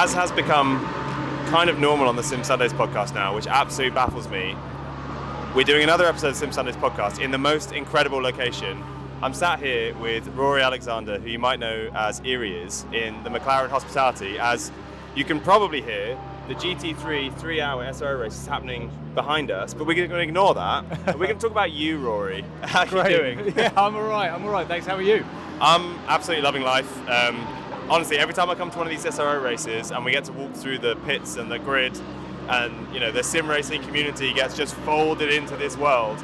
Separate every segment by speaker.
Speaker 1: as has become kind of normal on the Sim Sundays podcast now, which absolutely baffles me, we're doing another episode of Sim Sundays podcast in the most incredible location. I'm sat here with Rory Alexander, who you might know as Erie is, in the McLaren Hospitality. As you can probably hear, the GT3 three hour SRO race is happening behind us, but we're going to ignore that. we're going to talk about you, Rory. How are you doing?
Speaker 2: Yeah, I'm all right. I'm all right. Thanks. How are you?
Speaker 1: I'm absolutely loving life. Um, honestly, every time I come to one of these SRO races and we get to walk through the pits and the grid, and you know the sim racing community gets just folded into this world,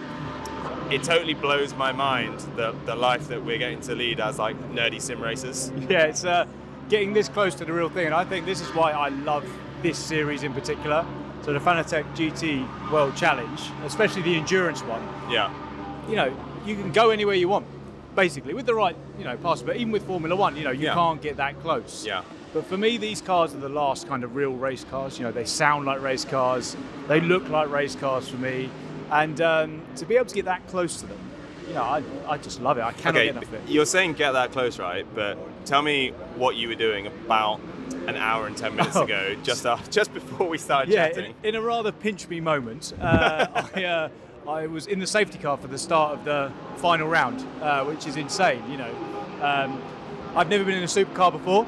Speaker 1: it totally blows my mind the, the life that we're getting to lead as like nerdy sim racers.
Speaker 2: Yeah, it's uh, getting this close to the real thing, and I think this is why I love this series in particular. So the Fanatec GT World Challenge, especially the endurance one.
Speaker 1: Yeah.
Speaker 2: You know, you can go anywhere you want, basically, with the right, you know, pass. But even with Formula One, you know, you
Speaker 1: Yeah.
Speaker 2: can't get that close.
Speaker 1: Yeah.
Speaker 2: But for me, these cars are the last kind of real race cars. You know, they sound like race cars, they look like race cars for me, and um, to be able to get that close to them, you know, I, I just love it. I cannot
Speaker 1: Okay,
Speaker 2: get enough of it.
Speaker 1: you're saying get that close, right? But tell me what you were doing about an hour and ten minutes
Speaker 2: Oh.
Speaker 1: ago, just uh, just before we started
Speaker 2: Yeah,
Speaker 1: chatting.
Speaker 2: in, in a rather pinch me moment, uh, I, uh, I was in the safety car for the start of the final round, uh, which is insane. You know, um, I've never been in a supercar before.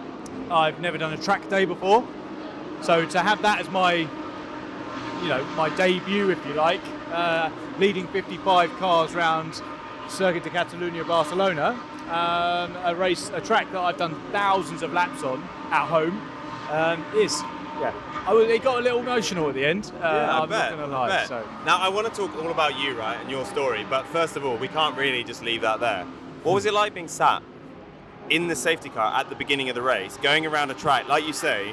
Speaker 2: I've never done a track day before, so to have that as my, you know, my debut, if you like, uh, leading 55 cars round Circuit de Catalunya, Barcelona, um, a race, a track that I've done thousands of laps on at home, um, is yeah. I was, it got a little emotional at the end. Uh,
Speaker 1: Yeah, I
Speaker 2: I'm
Speaker 1: bet,
Speaker 2: not gonna
Speaker 1: I
Speaker 2: lie.
Speaker 1: bet.
Speaker 2: So
Speaker 1: Now, I want to talk all about you, right, and your story. But first of all, we can't really just leave that there. What was it like being sat in the safety car at the beginning of the race, going around a track, like you say,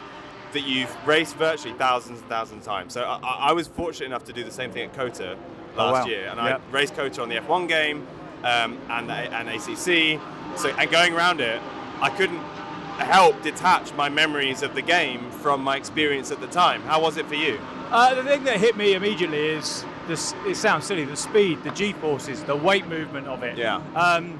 Speaker 1: that you've raced virtually thousands and thousands of times? So I, I I was fortunate enough to do the same thing at COTA
Speaker 2: Oh,
Speaker 1: last
Speaker 2: wow.
Speaker 1: year, and
Speaker 2: Yep.
Speaker 1: I raced COTA on the F1 game um, and and ACC. So and going around it, I couldn't help detach my memories of the game from my experience at the time. How was it for you?
Speaker 2: uh, the thing that hit me immediately is this. It sounds silly. The speed, the G forces, the weight movement of it.
Speaker 1: Yeah.
Speaker 2: Um,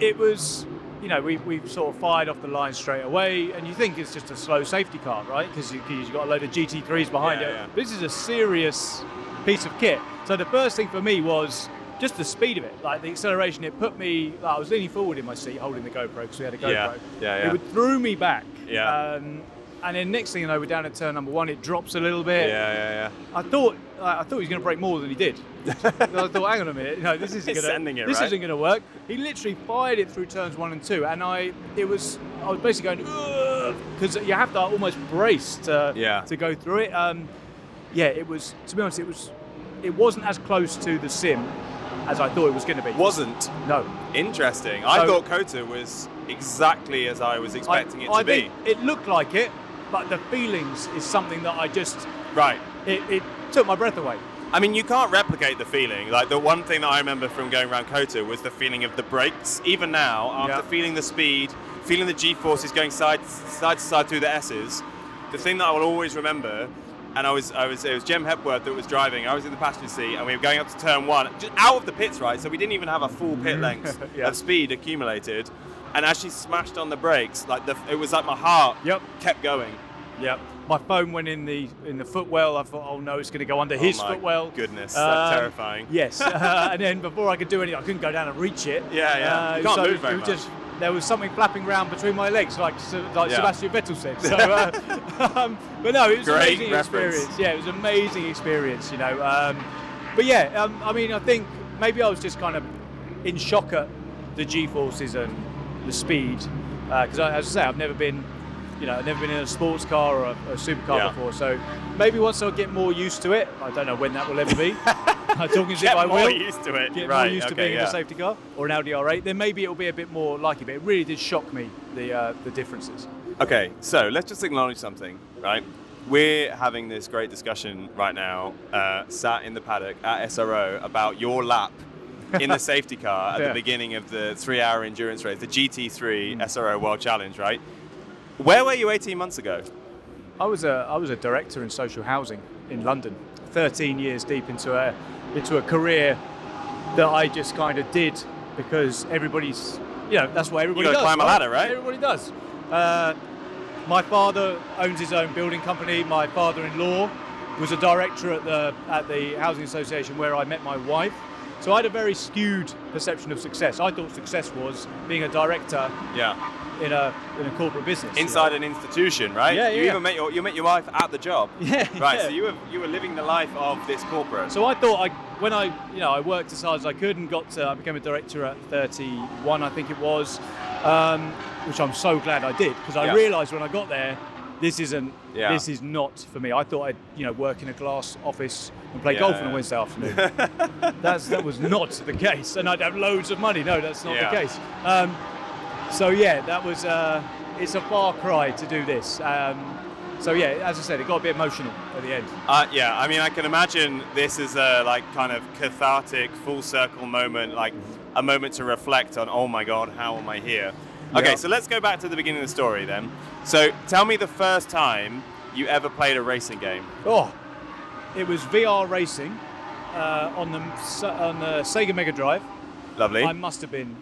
Speaker 2: it was. You know, we, we sort of fired off the line straight away, and you think it's just a slow safety car, right? Because you, have got a load of GT3s behind
Speaker 1: Yeah,
Speaker 2: it.
Speaker 1: yeah.
Speaker 2: This is a serious piece of kit. So the first thing for me was just the speed of it, like the acceleration. It put me. Like, I was leaning forward in my seat, holding the GoPro because we had a GoPro.
Speaker 1: Yeah, yeah, yeah.
Speaker 2: It threw me back.
Speaker 1: Yeah.
Speaker 2: Um, and then next thing you know, we're down at turn number one. It drops a little bit.
Speaker 1: Yeah, yeah, yeah.
Speaker 2: I thought I thought he was going to break more than he did. I thought, hang on a minute, no, this isn't going
Speaker 1: it,
Speaker 2: this
Speaker 1: right?
Speaker 2: isn't going to work. He literally fired it through turns one and two, and I it was I was basically going because you have to almost brace to
Speaker 1: Yeah.
Speaker 2: to go through it. Um, yeah, it was to be honest, it was it wasn't as close to the sim as I thought it was going to be.
Speaker 1: Wasn't
Speaker 2: no.
Speaker 1: interesting. I
Speaker 2: So-
Speaker 1: thought COTA was exactly as I was expecting
Speaker 2: I,
Speaker 1: it
Speaker 2: I
Speaker 1: to be.
Speaker 2: it looked like it, but the feelings is something that I just
Speaker 1: Right.
Speaker 2: it, it took my breath away.
Speaker 1: I mean, you can't replicate the feeling. Like the one thing that I remember from going around COTA was the feeling of the brakes. Even now, after
Speaker 2: Yeah.
Speaker 1: feeling the speed, feeling the G-forces going side side to side through the S's, the thing that I will always remember. And I was, I was, it was Jem Hepworth that was driving. I was in the passenger seat, and we were going up to turn one, just out of the pits, right? So we didn't even have a full pit length
Speaker 2: Yeah.
Speaker 1: of speed accumulated. And as she smashed on the brakes, like the, it was like my heart
Speaker 2: Yep.
Speaker 1: kept going.
Speaker 2: Yep. My phone went in the in the footwell. I thought, oh no, it's going to go under his
Speaker 1: oh my
Speaker 2: footwell.
Speaker 1: Goodness, that's
Speaker 2: Um,
Speaker 1: terrifying.
Speaker 2: Yes, uh, and then before I could do anything, I couldn't go down and reach it.
Speaker 1: Yeah, yeah.
Speaker 2: Uh,
Speaker 1: You can't
Speaker 2: so
Speaker 1: move very much.
Speaker 2: just there was something flapping around between my legs, like like
Speaker 1: Yeah.
Speaker 2: Sebastian Vettel said. So, uh, um, but no, it was an
Speaker 1: Great
Speaker 2: amazing
Speaker 1: reference.
Speaker 2: experience. Yeah, it was an amazing experience. You know, um, but yeah, um, I mean, I think maybe I was just kind of in shock at the G forces and the speed because, as I say, I've never been. You know, I've never been in a sports car or a, a supercar
Speaker 1: Yeah.
Speaker 2: before, so maybe once I get more used to it, I don't know when that will ever be. Talking as if
Speaker 1: Get
Speaker 2: I
Speaker 1: more
Speaker 2: will
Speaker 1: used to it.
Speaker 2: get
Speaker 1: right,
Speaker 2: more used to
Speaker 1: okay,
Speaker 2: being in a safety car or an Audi R8, then maybe it'll be a bit more like it. But it really did shock me the uh, the differences.
Speaker 1: Okay, so let's just acknowledge something, right? We're having this great discussion right now, uh, sat in the paddock at SRO, about your lap in the safety car at
Speaker 2: Yeah.
Speaker 1: the beginning of the three hour endurance race, the GT3 SRO World Challenge, right? Where were you 18 months ago?
Speaker 2: I was a I was a director in social housing in London, 13 years deep into a into a career that I just kind of did because everybody's you know that's what everybody
Speaker 1: gotta
Speaker 2: does.
Speaker 1: climb a ladder, right?
Speaker 2: Everybody does. Uh, my father owns his own building company. My father-in-law was a director at the at the housing association where I met my wife. So I had a very skewed perception of success. I thought success was being a director
Speaker 1: Yeah.
Speaker 2: in a in a corporate business. you know.
Speaker 1: Inside an institution, right?
Speaker 2: Yeah, yeah.
Speaker 1: You
Speaker 2: yeah,
Speaker 1: even met your you met your wife at the job.
Speaker 2: Yeah,
Speaker 1: Right.
Speaker 2: yeah.
Speaker 1: So you were you were living the life of this corporate.
Speaker 2: So I thought I, when I, you know, I worked as hard as I could and got to, I became a director at 31, I think it was, um, which I'm so glad I did because I
Speaker 1: Yeah.
Speaker 2: realised when I got there, this isn't,
Speaker 1: Yeah.
Speaker 2: this is not for me. I thought I'd, you know, work in a glass office and play
Speaker 1: Yeah,
Speaker 2: golf on a Wednesday afternoon. that's that was not the case, and I'd have loads of money. No, that's not
Speaker 1: Yeah.
Speaker 2: the case. Um, so yeah, that was, uh, it's a far cry to do this. Um, so yeah, as I said, it got a bit emotional at the end.
Speaker 1: Uh, yeah, I mean, I can imagine this is a like kind of cathartic, full circle moment, like a moment to reflect on. Oh my God, how am I here? Okay,
Speaker 2: Yeah.
Speaker 1: so let's go back to the beginning of the story then. So tell me the first time you ever played a racing game.
Speaker 2: Oh, it was VR racing uh, on the on the Sega Mega Drive.
Speaker 1: Lovely.
Speaker 2: I must have been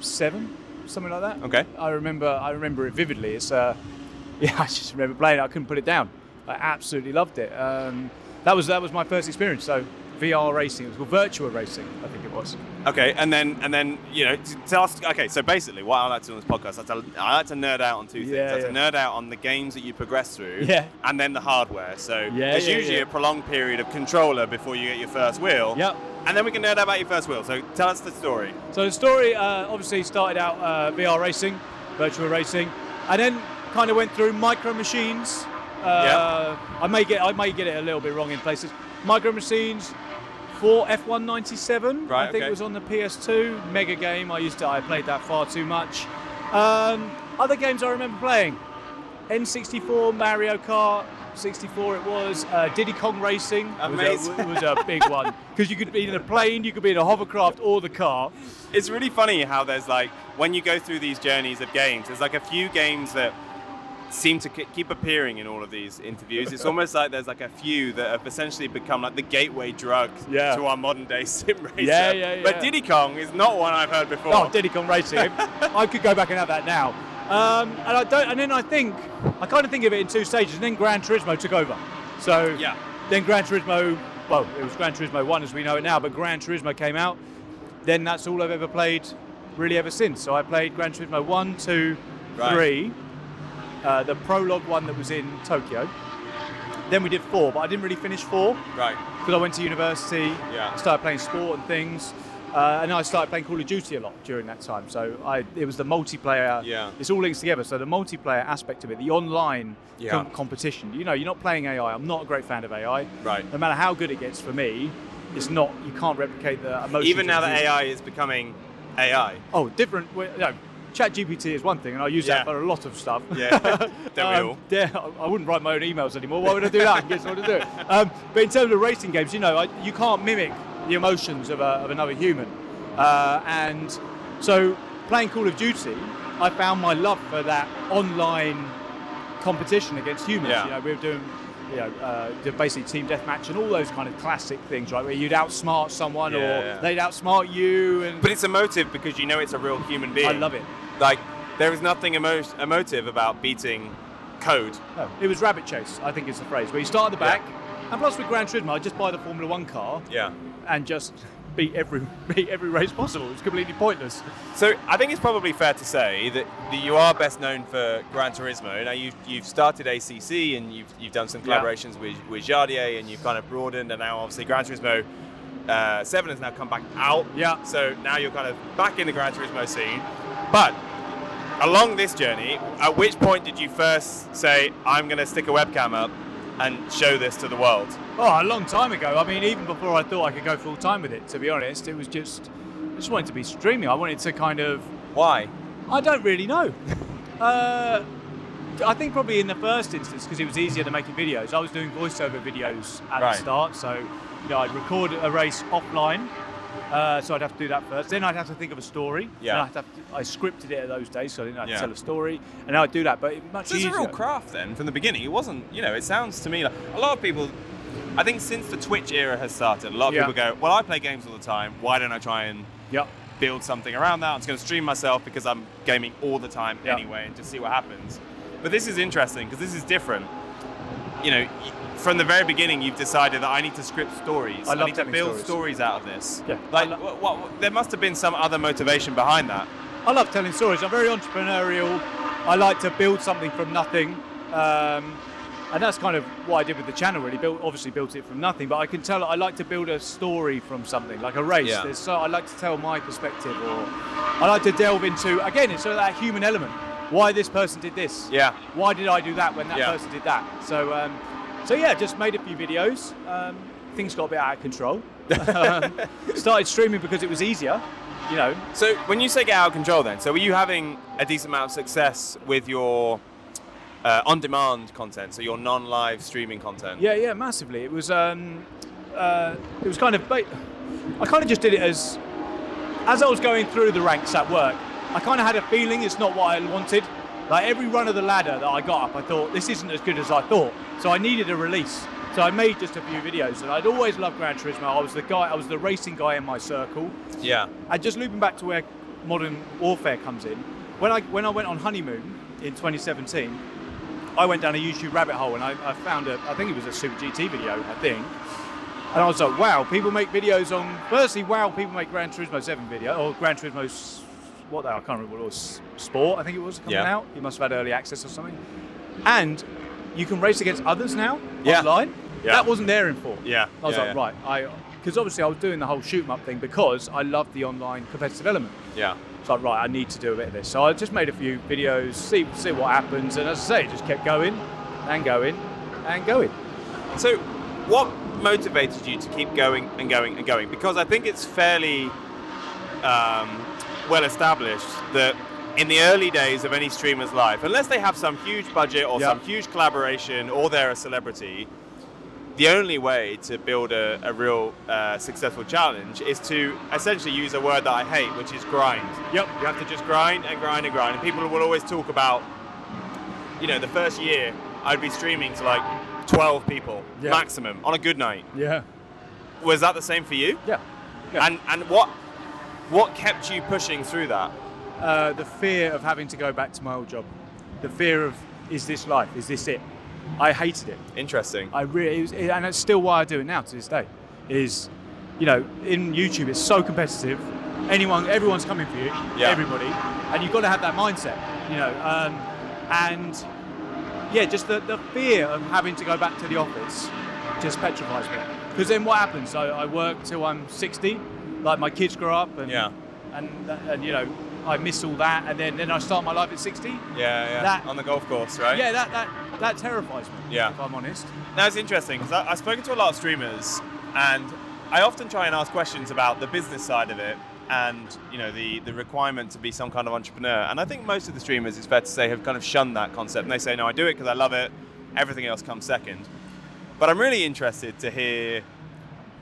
Speaker 2: seven, something like that.
Speaker 1: Okay.
Speaker 2: I remember I remember it vividly. It's uh, yeah, I just remember playing it. I couldn't put it down. I absolutely loved it. Um, that was that was my first experience. So VR racing. It was called Virtua Racing. I think it was.
Speaker 1: Okay, and then and then you know, tell us. Okay, so basically, what I like to do on this podcast, I, I like to nerd out on two things.
Speaker 2: Yeah,
Speaker 1: I like to nerd out on the games that you progress through,
Speaker 2: Yeah.
Speaker 1: and then the hardware. So
Speaker 2: Yeah,
Speaker 1: there's
Speaker 2: yeah,
Speaker 1: usually
Speaker 2: yeah.
Speaker 1: a prolonged period of controller before you get your first wheel.
Speaker 2: Yep.
Speaker 1: And then we can nerd out about your first wheel. So tell us the story.
Speaker 2: So the story uh, obviously started out uh, VR racing, Virtua Racing, and then kind of went through micro machines. Uh, I may get I may get it a little bit wrong in places. Micro machines for F197.
Speaker 1: Right,
Speaker 2: I think
Speaker 1: okay.
Speaker 2: it was on the PS2. Mega game. I used to I played that far too much. Um, other games I remember playing: N64, Mario Kart. 64 it was uh, Diddy Kong Racing was a- was a, big one because you could be in a plane, you could be in a hovercraft or the car.
Speaker 1: It's really funny how there's like when you go through these journeys of games, there's like a few games that seem to keep appearing in all of these interviews. It's almost like there's like a few that have essentially become like the gateway drug
Speaker 2: Yeah.
Speaker 1: to our modern day sim racer.
Speaker 2: Yeah, yeah,
Speaker 1: But
Speaker 2: yeah.
Speaker 1: Diddy Kong is not one I've heard before.
Speaker 2: Oh, Diddy Kong Racing. I could go back and have that now. Um, and I don't. And then I think I kind of think of it in two stages. And then Gran Turismo took over. So
Speaker 1: Yeah.
Speaker 2: Then Gran Turismo. Well, it was Gran Turismo One as we know it now, but Gran Turismo came out. Then that's all I've ever played, really ever since. So I played Gran Turismo One, Two,
Speaker 1: Right.
Speaker 2: Three. Uh, the prologue one that was in Tokyo. Then we did four, but I didn't really finish four
Speaker 1: Right.
Speaker 2: because I went to university,
Speaker 1: Yeah.
Speaker 2: started playing sport and things, uh, and I started playing Call of Duty a lot during that time. So I, it was the multiplayer.
Speaker 1: Yeah.
Speaker 2: It's all links together. So the multiplayer aspect of it, the online
Speaker 1: Yeah.
Speaker 2: com- competition. You know, you're not playing AI. I'm not a great fan of AI.
Speaker 1: Right.
Speaker 2: No matter how good it gets for me, it's not. You can't replicate the emotion.
Speaker 1: Even now that. AI is becoming AI.
Speaker 2: Oh, different. No, Chat GPT is one thing, and I use
Speaker 1: Yeah.
Speaker 2: that for a lot of stuff.
Speaker 1: Yeah. Don't we all?
Speaker 2: Yeah, I- I wouldn't write my own emails anymore. Why would I do that? I someone to do it. Um, but in terms of racing games, you know, I, you can't mimic the emotions of, a, of another human. Uh, and so playing Call of Duty, I found my love for that online competition against humans.
Speaker 1: Yeah.
Speaker 2: You know, we were doing, you know, uh, basically team deathmatch and all those kind of classic things, right? Where you'd outsmart someone
Speaker 1: Yeah,
Speaker 2: or
Speaker 1: yeah.
Speaker 2: they'd outsmart you. And
Speaker 1: But it's emotive because you know it's a real human being.
Speaker 2: I love it.
Speaker 1: Like there is nothing emo- emotive about beating code.
Speaker 2: No, it was rabbit chase. I think is the phrase where you start at the back, and plus with Gran Turismo, I just buy the Formula One car
Speaker 1: Yeah.
Speaker 2: and just beat every beat every race possible. It's completely pointless.
Speaker 1: So I think it's probably fair to say that, that you are best known for Gran Turismo. Now you've, you've started ACC and you've, you've done some
Speaker 2: Yeah.
Speaker 1: collaborations with, with Jardier and you've kind of broadened and now obviously Gran Turismo uh, 7 has now come back out.
Speaker 2: Yeah.
Speaker 1: So now you're kind of back in the Gran Turismo scene. But along this journey, at which point did you first say, I'm going to stick a webcam up and show this to the world?
Speaker 2: Oh, a long time ago. I mean, even before I thought I could go full time with it. To be honest, it was just I just wanted to be streaming. I wanted to kind of
Speaker 1: Why?
Speaker 2: I don't really know. Uh, I think probably in the first instance because it was easier to make videos. I was doing voiceover videos at
Speaker 1: Right.
Speaker 2: the start, so you know I'd record a race offline. Uh, so I'd have to do that first. Then I'd have to think of a story.
Speaker 1: Yeah.
Speaker 2: Have to, I scripted it those days, so I didn't have
Speaker 1: Yeah.
Speaker 2: to tell a story. And I'd do that, but it- much
Speaker 1: So it's a real craft then from the beginning. It wasn't, you know, it sounds to me like a lot of people. I think since the Twitch era has started, a lot of
Speaker 2: Yeah.
Speaker 1: people go, "Well, I play games all the time. Why don't I try and
Speaker 2: Yep.
Speaker 1: build something around that? I'm just going to stream myself because I'm gaming all the time
Speaker 2: Yeah.
Speaker 1: anyway, and just see what happens." But this is interesting because this is different. You know, from the very beginning, you've decided that I need to script stories.
Speaker 2: I love I
Speaker 1: need to build
Speaker 2: stories.
Speaker 1: stories out of this.
Speaker 2: Yeah.
Speaker 1: Like,
Speaker 2: lo-
Speaker 1: what, what, there must have been some other motivation behind that.
Speaker 2: I love telling stories. I'm very entrepreneurial. I like to build something from nothing, um, and that's kind of what I did with the channel. Really, built obviously built it from nothing, but I can tell I like to build a story from something, like a race.
Speaker 1: Yeah.
Speaker 2: There's so I like to tell my perspective, or I like to delve into again. It's sort of that human element. Why this person did this?
Speaker 1: Yeah.
Speaker 2: Why did I do that when that
Speaker 1: Yeah.
Speaker 2: person did that? So, um, so yeah, just made a few videos. Um, things got a bit out of control. um, started streaming because it was easier. You know,
Speaker 1: So when you say get out of control, then, so were you having a decent amount of success with your uh, on-demand content, so your non-live streaming content?
Speaker 2: Yeah, yeah, massively. It was, um, uh, it was kind of, ba- I kind of just did it as, as I was going through the ranks at work. I kind of had a feeling it's not what I wanted. Like every run of the ladder that I got up, I thought this isn't as good as I thought. So I needed a release. So I made just a few videos, and I'd always loved Gran Turismo. I was the guy, I was the racing guy in my circle.
Speaker 1: Yeah.
Speaker 2: And just looping back to where modern warfare comes in, when I when I went on honeymoon in 2017, I went down a YouTube rabbit hole and I, I found a I think it was a Super GT video, I think. And I was like, wow, people make videos on. Firstly, wow, people make Gran Turismo 7 video or Gran Turismo, what they are, I can't remember what it was, Sport, I think it was coming
Speaker 1: Yeah.
Speaker 2: out. You must have had early access or something. And you can race against others now
Speaker 1: Yeah.
Speaker 2: online.
Speaker 1: Yeah.
Speaker 2: That wasn't there in 4.
Speaker 1: Yeah,
Speaker 2: I was
Speaker 1: yeah,
Speaker 2: like, right, I because obviously I was doing the whole shoot 'em up thing because I love the online competitive element.
Speaker 1: Yeah.
Speaker 2: It's like, right, I need to do a bit of this. So I just made a few videos, see see what happens, and as I say, it just kept going and going and going.
Speaker 1: So, what motivated you to keep going and going and going? Because I think it's fairly um, well established that in the early days of any streamer's life, unless they have some huge budget or
Speaker 2: Yeah.
Speaker 1: some huge collaboration or they're a celebrity, the only way to build a, a real uh, successful challenge is to essentially use a word that I hate, which is grind.
Speaker 2: Yep.
Speaker 1: You have to just grind and grind and grind. And people will always talk about, you know, the first year I'd be streaming to like 12 people
Speaker 2: Yeah.
Speaker 1: maximum on a good night.
Speaker 2: Yeah.
Speaker 1: Was that the same for you?
Speaker 2: Yeah. yeah.
Speaker 1: And and what what kept you pushing through that?
Speaker 2: uh, the fear of having to go back to my old job, the fear of is this life? Is this it? I hated it.
Speaker 1: Interesting.
Speaker 2: I really, it was, and that's still why I do it now to this day. Is, you know, in YouTube it's so competitive. Anyone, everyone's coming for you.
Speaker 1: Yeah.
Speaker 2: Everybody, and you've got to have that mindset. You know, um, and yeah, just the, the fear of having to go back to the office just petrifies me. Because then what happens? I, I work till I'm 60. Like my kids grow up, and
Speaker 1: Yeah.
Speaker 2: and and you know, I miss all that, and then then I start my life at 60.
Speaker 1: Yeah, yeah.
Speaker 2: That-
Speaker 1: on the golf course, right?
Speaker 2: Yeah, that that that terrifies me.
Speaker 1: Yeah.
Speaker 2: if I'm honest.
Speaker 1: Now it's interesting because I've spoken to a lot of streamers, and I often try and ask questions about the business side of it, and you know the the requirement to be some kind of entrepreneur. And I think most of the streamers, it's fair to say, have kind of shunned that concept. And they say, "No, I do it because I love it. Everything else comes second. But I'm really interested to hear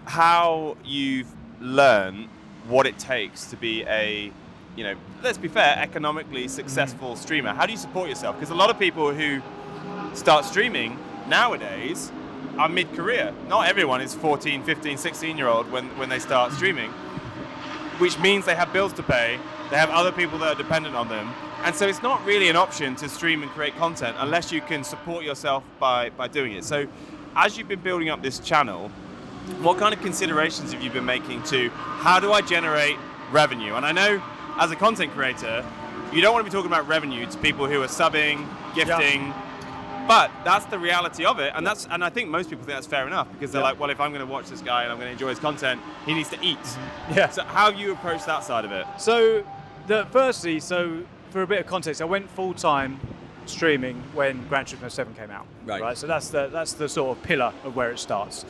Speaker 1: how you've learned what it takes to be a you know, let's be fair, economically successful streamer. How do you support yourself? Because a lot of people who start streaming nowadays are mid-career. Not everyone is 14, 15, 16 year old when, when they start streaming, which means they have bills to pay, they have other people that are dependent on them. And so it's not really an option to stream and create content unless you can support yourself by, by doing it. So as you've been building up this channel, what kind of considerations have you been making to how do I generate revenue? And I know as a content creator, you don't want to be talking about revenue to people who are subbing, gifting, but that's the reality of it, and that's and I think most people think that's fair enough because they're
Speaker 2: Yeah.
Speaker 1: like, well, if I'm going to watch this guy and I'm going to enjoy his content, he needs to eat. Mm-hmm.
Speaker 2: Yeah.
Speaker 1: So how have you approached that side of it?
Speaker 2: So, the firstly, so for a bit of context, I went full time streaming when Gran Turismo 7 came out.
Speaker 1: Right. Right.
Speaker 2: So that's the that's the sort of pillar of where it starts.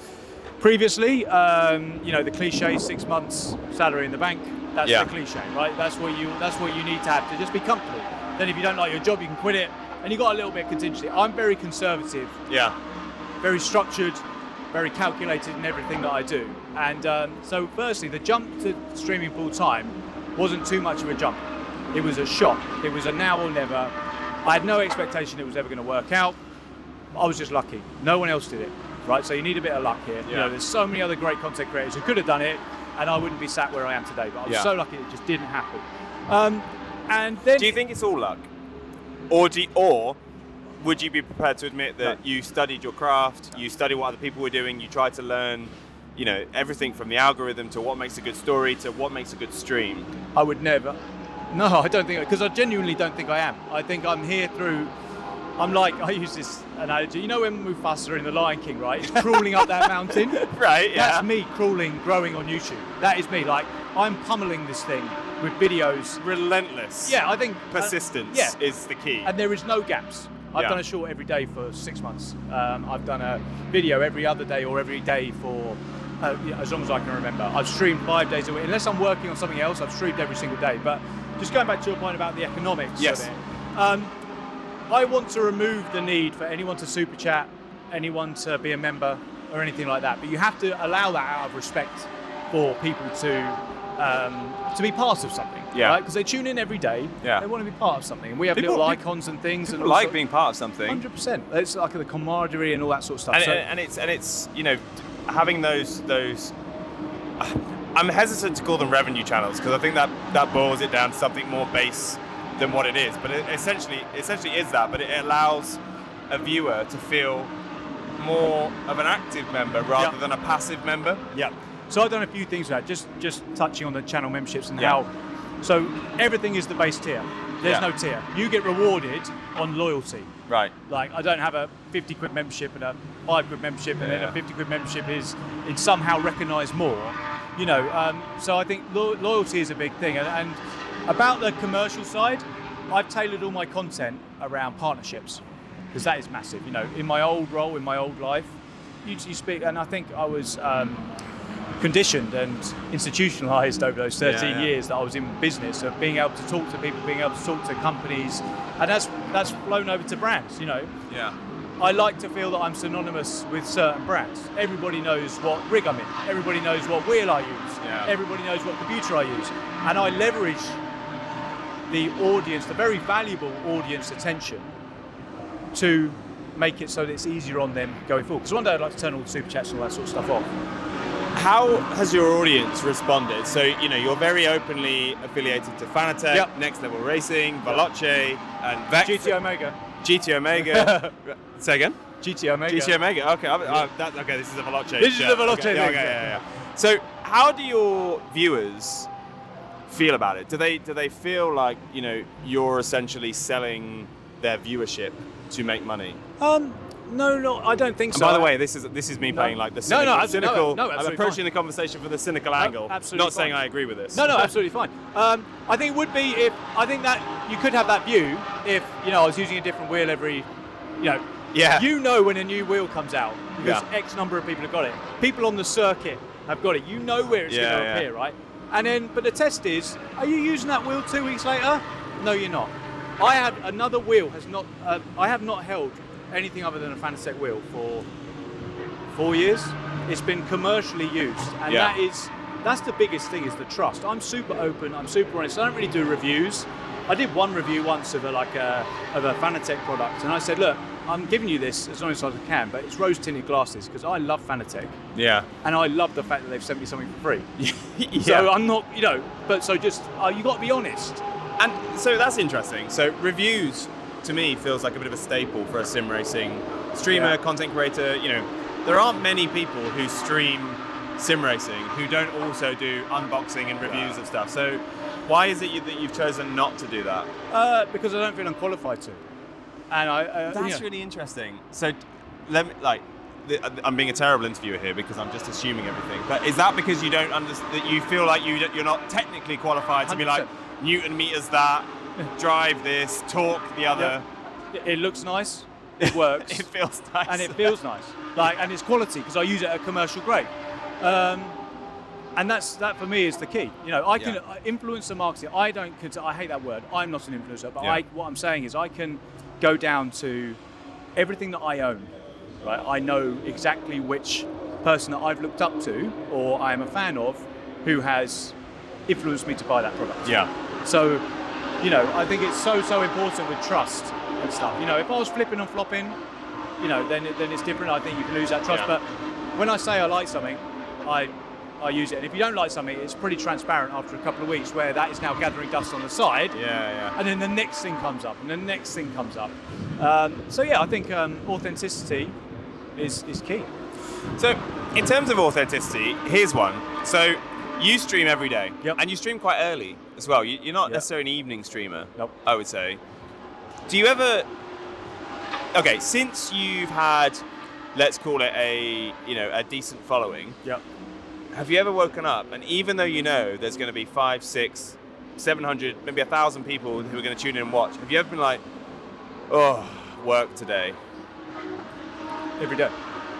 Speaker 2: Previously, um, you know, the cliche six months salary in the bank. That's
Speaker 1: Yeah.
Speaker 2: the cliche, right? That's what you that's what you need to have to just be comfortable. Then, if you don't like your job, you can quit it, and you got a little bit of contingency. I'm very conservative
Speaker 1: Yeah.
Speaker 2: very structured, very calculated in everything that I do. And um, so, firstly, the jump to streaming full time wasn't too much of a jump. It was a shock. It was a now or never. I had no expectation it was ever going to work out. I was just lucky. No one else did it, right? So you need a bit of luck here. You know, there's so many other great content creators who could have done it, and I wouldn't be sat where I am today. But I was
Speaker 1: Yeah.
Speaker 2: so lucky it just didn't happen. Um, and then
Speaker 1: Do you think it's all luck, or do you, or would you be prepared to admit that
Speaker 2: No.
Speaker 1: you studied your craft, you studied what other people were doing, you tried to learn, you know, everything from the algorithm to what makes a good story to what makes a good stream?
Speaker 2: I would never. No, I don't think because I genuinely don't think I am. I think I'm here through. I'm like I use this analogy. You know when Mufasa in The Lion King, right? He's crawling up that mountain.
Speaker 1: Right, yeah.
Speaker 2: That's me crawling, growing on YouTube. That is me. Like I'm pummeling this thing with videos.
Speaker 1: Relentless.
Speaker 2: Yeah, I think uh,
Speaker 1: Persistence
Speaker 2: yeah,
Speaker 1: is the key.
Speaker 2: and there is no gaps. I've
Speaker 1: Yeah.
Speaker 2: done a short every day for six months. Um, I've done a video every other day or every day for uh, yeah, as long as I can remember. I've streamed five days a week. Unless I'm working on something else, I've streamed every single day. But just going back to your point about the economics
Speaker 1: Yes.
Speaker 2: of it, um, I want to remove the need for anyone to super chat, anyone to be a member, or anything like that. But you have to allow that out of respect for people to um, to be part of something.
Speaker 1: Yeah.
Speaker 2: Because they tune in every day.
Speaker 1: Yeah.
Speaker 2: They want to be part of something, and we have
Speaker 1: People-
Speaker 2: little icons and things.
Speaker 1: People
Speaker 2: and
Speaker 1: like being part of something.
Speaker 2: Hundred percent. It's like the camaraderie and all that sort of stuff.
Speaker 1: and,
Speaker 2: so,
Speaker 1: and it's and it's you know having those those I'm hesitant to call them revenue channels because I think that that boils it down to something more base than what it is but it essentially essentially is that but it allows a viewer to feel more of an active member rather
Speaker 2: Yeah.
Speaker 1: than a passive member
Speaker 2: yeah. So I've done a few things with that. Just just touching on the channel memberships and
Speaker 1: Yeah.
Speaker 2: how. So everything is the base tier. There's
Speaker 1: Yeah.
Speaker 2: no tier. You get rewarded on loyalty.
Speaker 1: right
Speaker 2: Like I don't have a 50 quid membership and a five quid membership, and then a 50 quid membership is is somehow recognised more. You know, um, so I think lo- loyalty is a big thing. And, and about the commercial side, I've tailored all my content around partnerships because that is massive. You know, in my old role, in my old life, you, you speak, and I think I was. Um, conditioned and institutionalized over those 13
Speaker 1: Yeah, yeah.
Speaker 2: years that I was in business of being able to talk to people, being able to talk to companies, and that's that's flown over to brands. You know,
Speaker 1: yeah
Speaker 2: I like to feel that I'm synonymous with certain brands. Everybody knows what rig I'm in. Everybody knows what wheel I use.
Speaker 1: Yeah.
Speaker 2: Everybody knows what computer I use, and I leverage the audience, the very valuable audience attention, to make it so that it's easier on them going forward. Because one day I'd like to turn all the super chats and all that sort of stuff off.
Speaker 1: how has your audience responded? So, you know, you're very openly affiliated to Fanatec,
Speaker 2: Yep.
Speaker 1: Next Level Racing, Veloce, and Vex.
Speaker 2: GT Omega.
Speaker 1: GT Omega. Say again?
Speaker 2: GT Omega.
Speaker 1: GT Omega. Okay, I, I, that, okay. This is a Veloce.
Speaker 2: This is the Veloce
Speaker 1: Okay, yeah, okay, yeah, yeah, yeah. So, how do your viewers feel about it? Do they do they feel like you know you're essentially selling their viewership to make money?
Speaker 2: Um, no, no, I don't think
Speaker 1: And
Speaker 2: so.
Speaker 1: by the way, this is this is me
Speaker 2: No.
Speaker 1: playing like the
Speaker 2: No,
Speaker 1: cynical.
Speaker 2: no, no,
Speaker 1: cynical
Speaker 2: no,
Speaker 1: I'm approaching
Speaker 2: fine.
Speaker 1: the conversation from the cynical angle.
Speaker 2: absolutely
Speaker 1: not saying. I agree with this.
Speaker 2: No, no, absolutely fine. Um, I think it would be if I think that you could have that view if you know I was using a different wheel every, you know,
Speaker 1: Yeah.
Speaker 2: You know when a new wheel comes out because
Speaker 1: Yeah.
Speaker 2: X number of people have got it. People on the circuit have got it. You know where it's
Speaker 1: Yeah,
Speaker 2: going to
Speaker 1: yeah.
Speaker 2: appear, right? And then, but the test is, are you using that wheel two weeks later? No, you're not. I have another wheel has not. Uh, I have not held anything other than a Fanatec wheel for four years. It's been commercially used, and
Speaker 1: Yeah.
Speaker 2: that is that's the biggest thing is the trust. I'm super open. I'm super honest. I don't really do reviews. I did one review once of a like a of a Fanatec product, and I said, look, I'm giving you this as honest as I can, but it's rose tinted glasses because I love Fanatec,
Speaker 1: Yeah.
Speaker 2: and I love the fact that they've sent me something for free.
Speaker 1: yeah.
Speaker 2: So I'm not, you know, but so just uh, you got to be honest.
Speaker 1: And so that's interesting. So reviews to me feels like a bit of a staple for a sim racing streamer,
Speaker 2: Yeah.
Speaker 1: content creator. You know, there aren't many people who stream sim racing who don't also do unboxing and reviews of stuff. So why is it you, that you've chosen not to do that?
Speaker 2: Uh, because I don't feel I'm qualified to, and I. Uh,
Speaker 1: That's really interesting. So let me like. I'm being a terrible interviewer here because I'm just assuming everything. But is that because you don't understand that you feel like you you're not technically qualified to be like Newton meters that, drive this, torque the other.
Speaker 2: It, it looks nice. It works.
Speaker 1: it feels nice.
Speaker 2: and it feels nice. Like, and it's quality because I use it at a commercial grade. Um, and that's that for me is the key. You know, I can
Speaker 1: Yeah.
Speaker 2: uh, influencer marketing. I don't. I hate that word. I'm not an influencer, but
Speaker 1: Yeah.
Speaker 2: I, what I'm saying is I can go down to everything that I own. Right, I know exactly which person that I've looked up to or I am a fan of, who has influenced me to buy that product.
Speaker 1: Yeah.
Speaker 2: So, you know, I think it's so so important with trust and stuff. You know, if I was flipping and flopping, you know, then then it's different. I think you can lose that trust.
Speaker 1: Yeah.
Speaker 2: But when I say I like something, I I use it. And if you don't like something, it's pretty transparent after a couple of weeks where that is now gathering dust on the side.
Speaker 1: Yeah, yeah.
Speaker 2: And then the next thing comes up, and the next thing comes up. Um, so yeah, I think um, authenticity is, is key.
Speaker 1: So, in terms of authenticity, here's one. So, you stream every day,
Speaker 2: Yep.
Speaker 1: and you stream quite early as well. You- You're not
Speaker 2: Yep.
Speaker 1: necessarily an evening streamer,
Speaker 2: Nope.
Speaker 1: I would say. Do you ever? Okay, since you've had, let's call it a you know a decent following,
Speaker 2: Yep.
Speaker 1: Have you ever woken up and even though you know there's going to be five, six, seven hundred, maybe a thousand people who are going to tune in and watch, have you ever been like, oh, work today?
Speaker 2: Every day.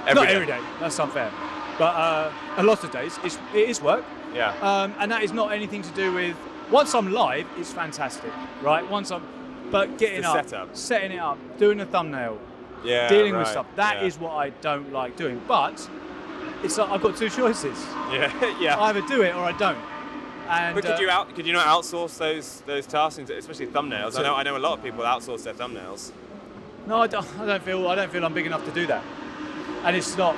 Speaker 1: Every
Speaker 2: Not
Speaker 1: day.
Speaker 2: every day. That's unfair. But uh, a lot of days, it's, it is work.
Speaker 1: Yeah.
Speaker 2: Um, and that is not anything to do with. Once I'm live, it's fantastic, right? Once I'm, but getting up,
Speaker 1: setup.
Speaker 2: setting it up, doing a thumbnail,
Speaker 1: yeah.
Speaker 2: dealing with stuff. That is
Speaker 1: yeah.
Speaker 2: what I don't like doing. But it's like I've got two choices.
Speaker 1: Yeah, yeah.
Speaker 2: I either do it or I don't. And
Speaker 1: But could
Speaker 2: uh,
Speaker 1: you out? Could you not outsource those those tasks, especially thumbnails? I know I know a lot of people outsource their thumbnails.
Speaker 2: No, I don't, I don't feel I don't feel I'm big enough to do that. And it's not.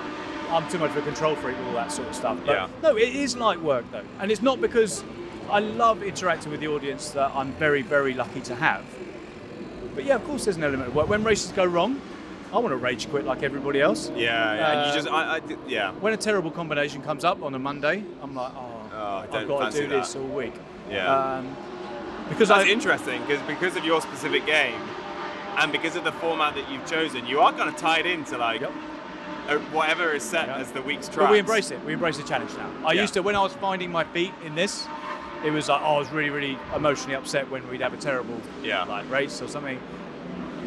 Speaker 2: I'm too much of a control freak with all that sort of stuff. But
Speaker 1: Yeah.
Speaker 2: No, it is light work though, and it's not because I love interacting with the audience that I'm very very lucky to have. But yeah, of course, there's an element of work. When races go wrong, I want to rage quit like everybody else.
Speaker 1: Yeah, yeah. and
Speaker 2: Uh,
Speaker 1: you just, I, I, yeah,
Speaker 2: When a terrible combination comes up on a Monday, I'm like, oh,
Speaker 1: Oh, I
Speaker 2: I've got to do this all week.
Speaker 1: yeah.
Speaker 2: Um, because
Speaker 1: That's
Speaker 2: I,
Speaker 1: interesting because because of your specific game, and because of the format that you've chosen, you are kind of tied into like
Speaker 2: Yep.
Speaker 1: uh, whatever is set
Speaker 2: Yeah.
Speaker 1: as the week's
Speaker 2: But
Speaker 1: track.
Speaker 2: we embrace it. We embrace the challenge now. I
Speaker 1: Yeah.
Speaker 2: used to, when I was finding my feet in this, it was like, oh, I was really, really emotionally upset when we'd have a terrible
Speaker 1: Yeah.
Speaker 2: like race or something.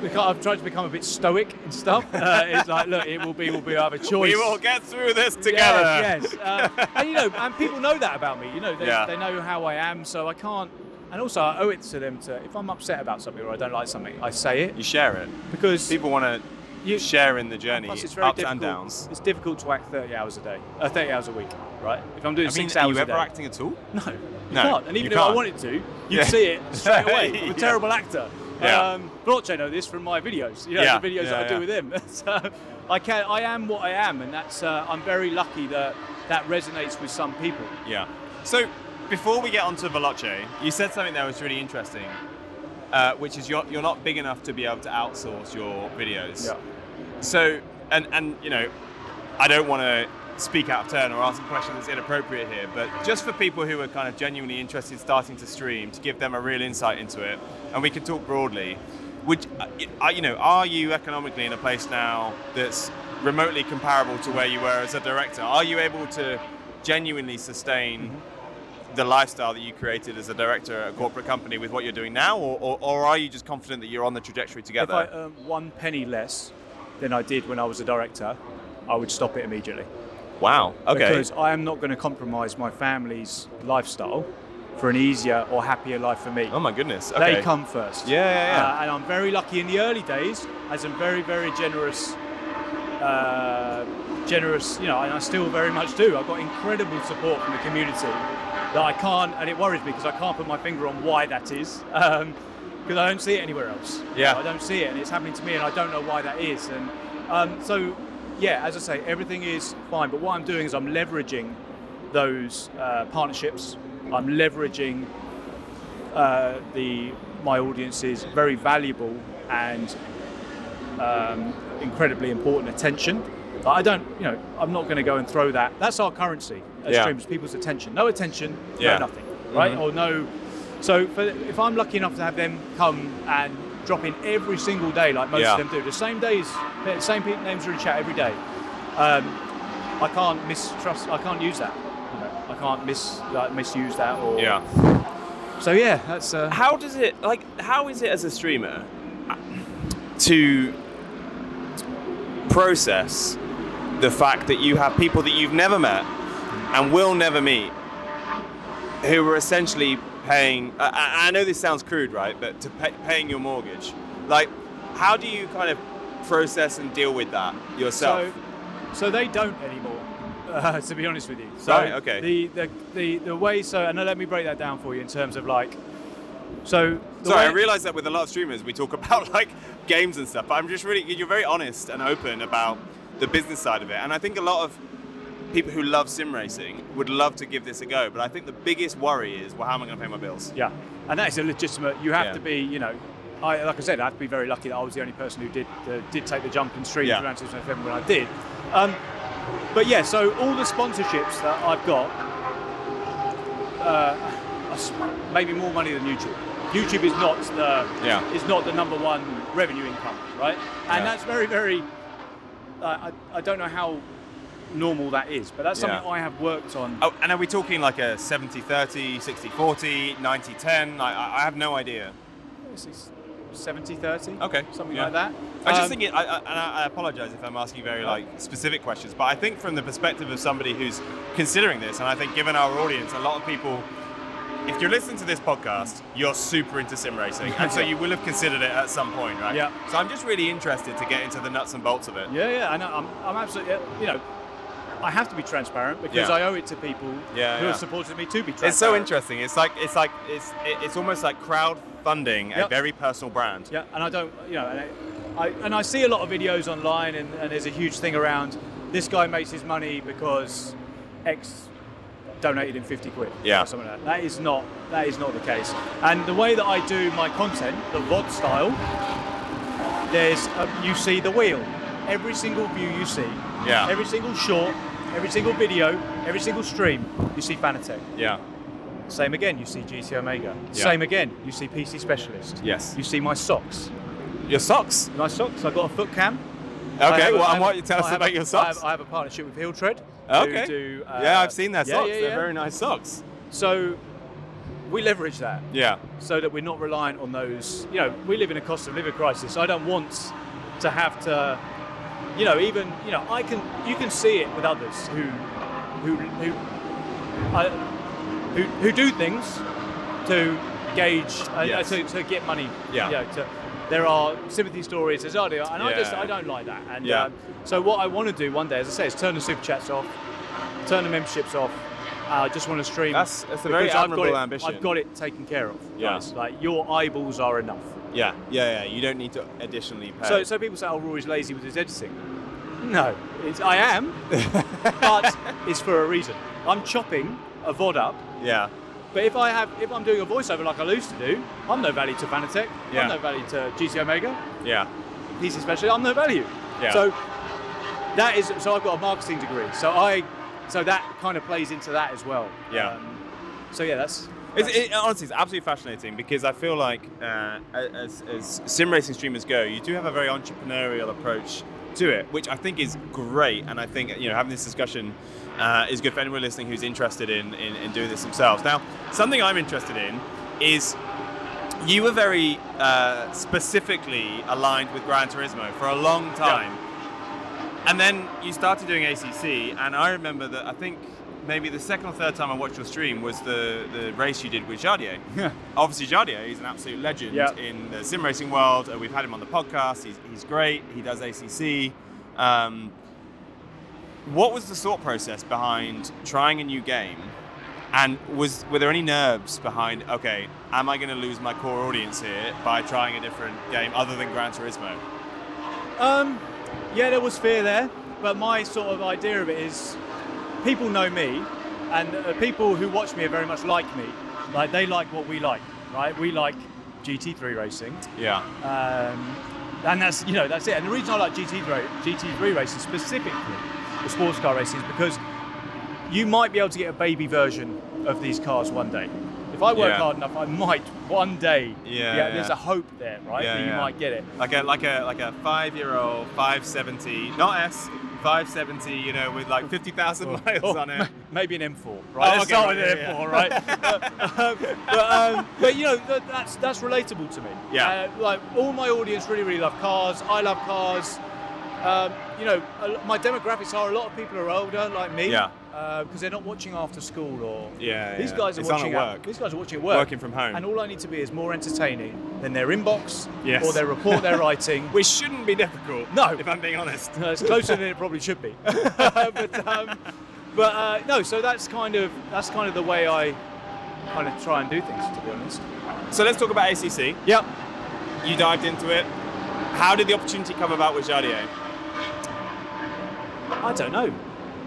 Speaker 2: Because I've tried to become a bit stoic and stuff. Uh, it's like, look, it will be, will be, I have a choice.
Speaker 1: We will get through this together.
Speaker 2: Yes, yes. Uh, and you know, and people know that about me. You know, they,
Speaker 1: Yeah.
Speaker 2: they know how I am, so I can't. And also, I owe it to them to, if I'm upset about something or I don't like something, I say it
Speaker 1: You share it.
Speaker 2: because
Speaker 1: People want to
Speaker 2: You-
Speaker 1: share in the journey,
Speaker 2: Plus, it's very
Speaker 1: ups
Speaker 2: difficult.
Speaker 1: and downs.
Speaker 2: It's difficult to act 30 hours a day, uh, 30 hours a week, right? If I'm doing
Speaker 1: I mean,
Speaker 2: six
Speaker 1: are you ever
Speaker 2: day,
Speaker 1: acting at all?
Speaker 2: no, you
Speaker 1: No,
Speaker 2: can't. And even if I
Speaker 1: can't.
Speaker 2: wanted to, you'd
Speaker 1: Yeah.
Speaker 2: see it straight away. I'm a terrible actor.
Speaker 1: Yeah.
Speaker 2: Um, know this from my videos. You know,
Speaker 1: Yeah.
Speaker 2: the videos
Speaker 1: Yeah,
Speaker 2: that I do with him. so I can, I am what I am, and that's. Uh, I'm very lucky that that resonates with some people.
Speaker 1: Yeah. So before we get on to Veloce, you said something that was really interesting, uh, which is you're, you're not big enough to be able to outsource your videos. Yeah. So, and and you know, I don't want to speak out of turn or ask a question that's inappropriate here, but just for people who are kind of genuinely interested in starting to stream, to give them a real insight into it, and we can talk broadly. Would uh, you know? Are you economically in a place now that's remotely comparable to where you were as a director? Are you able to genuinely sustain? The lifestyle that you created as a director at a corporate company with what you're doing now, or, or, or are you just confident that you're on the trajectory together? If?
Speaker 2: I earned one penny less than I did when I was a director, I would stop it immediately.
Speaker 1: Wow. Okay.
Speaker 2: Because I am not going to compromise my family's lifestyle for an easier or happier life for me.
Speaker 1: Oh my goodness. Okay.
Speaker 2: They come first.
Speaker 1: Yeah, yeah, yeah.
Speaker 2: Uh, and I'm very lucky in the early days. Had some very, very generous, uh, generous, you know, and I still very much do. I've got incredible support from the community that I can't, and it worries me because I can't put my finger on why that is. Um, because I don't see it anywhere else.
Speaker 1: Yeah.
Speaker 2: I don't see it, and it's happening to me, and I don't know why that is. And um, so, yeah, as I say, everything is fine. But what I'm doing is I'm leveraging those uh, partnerships. I'm leveraging uh, the my audience's very valuable and um, incredibly important attention. But I don't, you know, I'm not going to go and throw that. That's our currency as
Speaker 1: Yeah.
Speaker 2: streamers, people's attention. No attention,
Speaker 1: Yeah.
Speaker 2: no nothing, right?
Speaker 1: Mhm.
Speaker 2: Or no. So for, if I'm lucky enough to have them come and drop in every single day, like most
Speaker 1: Yeah.
Speaker 2: of them do, the same days, same names are in chat every day. Um, I can't mistrust. I can't use that. You know, I can't mis like, misuse that. Or
Speaker 1: Yeah.
Speaker 2: So yeah, that's. Uh,
Speaker 1: How does it like? How is it as a streamer to process the fact that you have people that you've never met and will never meet who are essentially paying? I- I, know this sounds crude, right? But to pay, paying your mortgage, like, how do you kind of process and deal with that yourself?
Speaker 2: So, so they don't anymore. Uh, to be honest with you. So
Speaker 1: Right, okay.
Speaker 2: The, the the the way so and let me break that down for you in terms of like. So.
Speaker 1: Sorry, I realise that with a lot of streamers we talk about like games and stuff, but I'm just really you're very honest and open about the business side of it, and I think a lot of people who love sim racing would love to give this a go. But I think the biggest worry is, well, how am I going to pay my bills?
Speaker 2: Yeah, and that is a legitimate. You have
Speaker 1: Yeah.
Speaker 2: to be, you know, I like I said, I have to be very lucky that I was the only person who did uh, did take the jump and stream
Speaker 1: Yeah.
Speaker 2: Gran Turismo 7 when I did. Um, but yeah, so all the sponsorships that I've got, uh, maybe more money than YouTube. YouTube is not the
Speaker 1: Yeah.
Speaker 2: is not the number one revenue income, right? And
Speaker 1: Yeah.
Speaker 2: that's very very. Uh, I I don't know how normal that is, but that's something
Speaker 1: Yeah.
Speaker 2: I have worked on.
Speaker 1: Oh, and are we talking like a 70 30, 60 40, 90 10? I, I- have no idea.
Speaker 2: This is 70 30
Speaker 1: Okay,
Speaker 2: something
Speaker 1: yeah.
Speaker 2: like that
Speaker 1: I just
Speaker 2: Um,
Speaker 1: think it, I, I, and I, I apologize if I'm asking very like specific questions, but I think from the perspective of somebody who's considering this, and I think given our audience, a lot of people, if you're listening to this podcast, you're super into sim racing, and so you will have considered it at some point, right?
Speaker 2: Yeah.
Speaker 1: So I'm just really interested to get into the nuts and bolts of it.
Speaker 2: Yeah, yeah, I know. I'm, I'm absolutely, you know, I have to be transparent because
Speaker 1: Yeah.
Speaker 2: I owe it to people
Speaker 1: Yeah,
Speaker 2: who have supported me to be transparent.
Speaker 1: It's so interesting. It's like it's like it's it's almost like crowdfunding a very personal brand.
Speaker 2: Yeah, and I don't, you know, and I, I and I see a lot of videos online, and, and there's a huge thing around this guy makes his money because X donated him 50 quid.
Speaker 1: Yeah.
Speaker 2: Or something like that. That is not that is not the case. And the way that I do my content, the VOD style, there's a, you see the wheel. Every single view you see,
Speaker 1: Yeah.
Speaker 2: every single short, every single video, every single stream, you see Fanatec.
Speaker 1: Yeah.
Speaker 2: Same again, you see GT Omega.
Speaker 1: Yeah.
Speaker 2: Same again, you see PC Specialist.
Speaker 1: Yes.
Speaker 2: You see my socks.
Speaker 1: Your socks.
Speaker 2: My socks. I got a foot cam.
Speaker 1: Okay. Well,
Speaker 2: I
Speaker 1: and
Speaker 2: have
Speaker 1: what
Speaker 2: a-
Speaker 1: you tell
Speaker 2: I
Speaker 1: us about
Speaker 2: a-
Speaker 1: your
Speaker 2: I
Speaker 1: socks?
Speaker 2: have, I have a partnership with Heel Tread.
Speaker 1: Okay.
Speaker 2: do, uh,
Speaker 1: yeah, I've seen their
Speaker 2: yeah,
Speaker 1: socks.
Speaker 2: yeah,
Speaker 1: They're very nice socks.
Speaker 2: So we leverage that
Speaker 1: Yeah.
Speaker 2: so that we're not reliant on those. You know, we live in a cost of living crisis. I don't want to have to. You know, even you know, I can. You can see it with others who, who, who, I, who, who do things to gauge uh,
Speaker 1: Yes.
Speaker 2: to, to get money.
Speaker 1: Yeah.
Speaker 2: You know, to, there are sympathy stories, there's and I just
Speaker 1: Yeah.
Speaker 2: I don't like that. And
Speaker 1: Yeah.
Speaker 2: um, so what I want to do one day, as I say, is turn the super chats off, turn the memberships off. Uh, I just want to stream.
Speaker 1: That's- that's a very
Speaker 2: because I've got
Speaker 1: admirable
Speaker 2: it-
Speaker 1: ambition.
Speaker 2: I've got it taken care of.
Speaker 1: Yeah.
Speaker 2: guys. Like your eyeballs are enough.
Speaker 1: Yeah. Yeah. Yeah. You don't need to additionally pay.
Speaker 2: So, so people say, "Oh, Rory's lazy with his editing." No, it's, I am, but it's for a reason. I'm chopping a VOD up,
Speaker 1: yeah.
Speaker 2: but if I have, if I'm doing a voiceover like I used to do, I'm no value to Fanatec.
Speaker 1: Yeah.
Speaker 2: I'm no value to GT Omega.
Speaker 1: Yeah.
Speaker 2: PC Specialist, I'm no value.
Speaker 1: Yeah.
Speaker 2: So that is so I've got a marketing degree. So I so that kind of plays into that as well.
Speaker 1: Yeah.
Speaker 2: Um, so yeah, that's.
Speaker 1: It's, it, honestly, it's absolutely fascinating because I feel like uh, as, as sim racing streamers go, you do have a very entrepreneurial approach to it, which I think is great. And I think you know having this discussion uh, is good for anyone listening who's interested in, in, in doing this themselves. Now, something I'm interested in is you were very uh, specifically aligned with Gran Turismo for a long time. And then you started doing ACC, and I remember that I think maybe the second or third time I watched your stream was the, the race you did with Jardier.
Speaker 2: Yeah.
Speaker 1: Obviously, Jardier is an absolute legend
Speaker 2: Yeah.
Speaker 1: in the sim racing world. Uh, we've had him on the podcast. He's, he's great. He does ACC. Um, what was the thought process behind trying a new game? And was were there any nerves behind? Okay, am I going to lose my core audience here by trying a different game other than Gran Turismo?
Speaker 2: Um, yeah, there was fear there, but my sort of idea of it is people know me, and uh, people who watch me are very much like me. Like they like what we like, right? We like GT3 racing,
Speaker 1: Yeah.
Speaker 2: um, and that's you know that's it. And the reason I like GT3 GT3 racing specifically, the sports car racing, is because you might be able to get a baby version of these cars one day. If I work
Speaker 1: Yeah.
Speaker 2: hard enough, I might one day.
Speaker 1: Yeah,
Speaker 2: There's
Speaker 1: yeah.
Speaker 2: a hope there, right?
Speaker 1: Yeah,
Speaker 2: that you
Speaker 1: yeah.
Speaker 2: might get it.
Speaker 1: Like a like a like a five year old 570, not S, 570, you know, with like 50,000 miles on it.
Speaker 2: Maybe an M4, right?
Speaker 1: Oh,
Speaker 2: Let's
Speaker 1: okay,
Speaker 2: start with
Speaker 1: right,
Speaker 2: an M4, right? um, but, um, but you know, that, that's that's relatable to me.
Speaker 1: Yeah.
Speaker 2: Uh, like all my audience really, really love cars. I love cars. Um, you know, my demographics are a lot of people are older, like me.
Speaker 1: Yeah.
Speaker 2: Because they're not watching after school or.
Speaker 1: Yeah,
Speaker 2: These
Speaker 1: yeah.
Speaker 2: guys are
Speaker 1: It's on at
Speaker 2: watching
Speaker 1: work.
Speaker 2: At, these guys are watching at work.
Speaker 1: Working from home.
Speaker 2: And all I need to be is more entertaining than their inbox
Speaker 1: Yes.
Speaker 2: or their report they're writing.
Speaker 1: Which shouldn't be difficult.
Speaker 2: No.
Speaker 1: If I'm being honest.
Speaker 2: No, it's closer than it probably should be. but um, but uh, no, so that's kind of that's kind of the way I kind of try and do things, to be honest.
Speaker 1: So let's talk about ACC.
Speaker 2: Yep.
Speaker 1: You dived into it. How did the opportunity come about with Jardier?
Speaker 2: I don't know.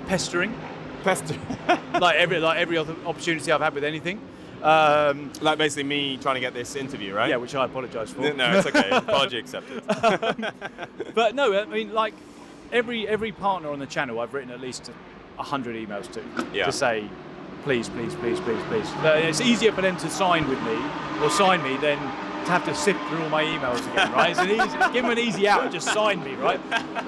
Speaker 2: Pestering.
Speaker 1: Pester.
Speaker 2: like every like every other opportunity I've had with anything. Um,
Speaker 1: like basically me trying to get this interview, right?
Speaker 2: yeah, which I apologise for.
Speaker 1: No, it's okay. Apology accepted.
Speaker 2: But no, I mean, like every every partner on the channel, I've written at least a hundred emails to
Speaker 1: Yeah.
Speaker 2: to say, please, please, please, please, please. Uh, It's easier for them to sign with me or sign me than to have to sift through all my emails again, right? It's an easy, give them an easy out and just sign me, right?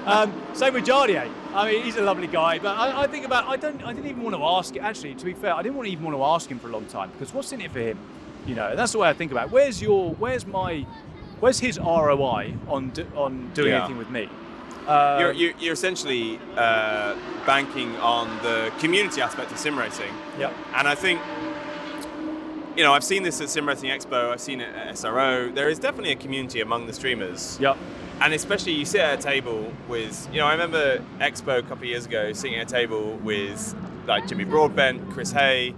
Speaker 2: Um, same with Jardier. I mean, he's a lovely guy, but I, I think about I don't I didn't even want to ask. It actually, to be fair, I didn't want to even want to ask him for a long time because what's in it for him? You know, that's the way I think about. it. Where's your Where's my Where's his ROI on do, on doing
Speaker 1: Yeah.
Speaker 2: anything with me? Uh,
Speaker 1: you're, you're, you're essentially uh, banking on the community aspect of sim racing.
Speaker 2: yeah,
Speaker 1: And I think, you know, I've seen this at Sim Racing Expo, I've seen it at SRO. There is definitely a community among the streamers.
Speaker 2: yeah,
Speaker 1: And especially you sit at a table with, you know, I remember Expo a couple of years ago sitting at a table with like Jimmy Broadbent, Chris Hay,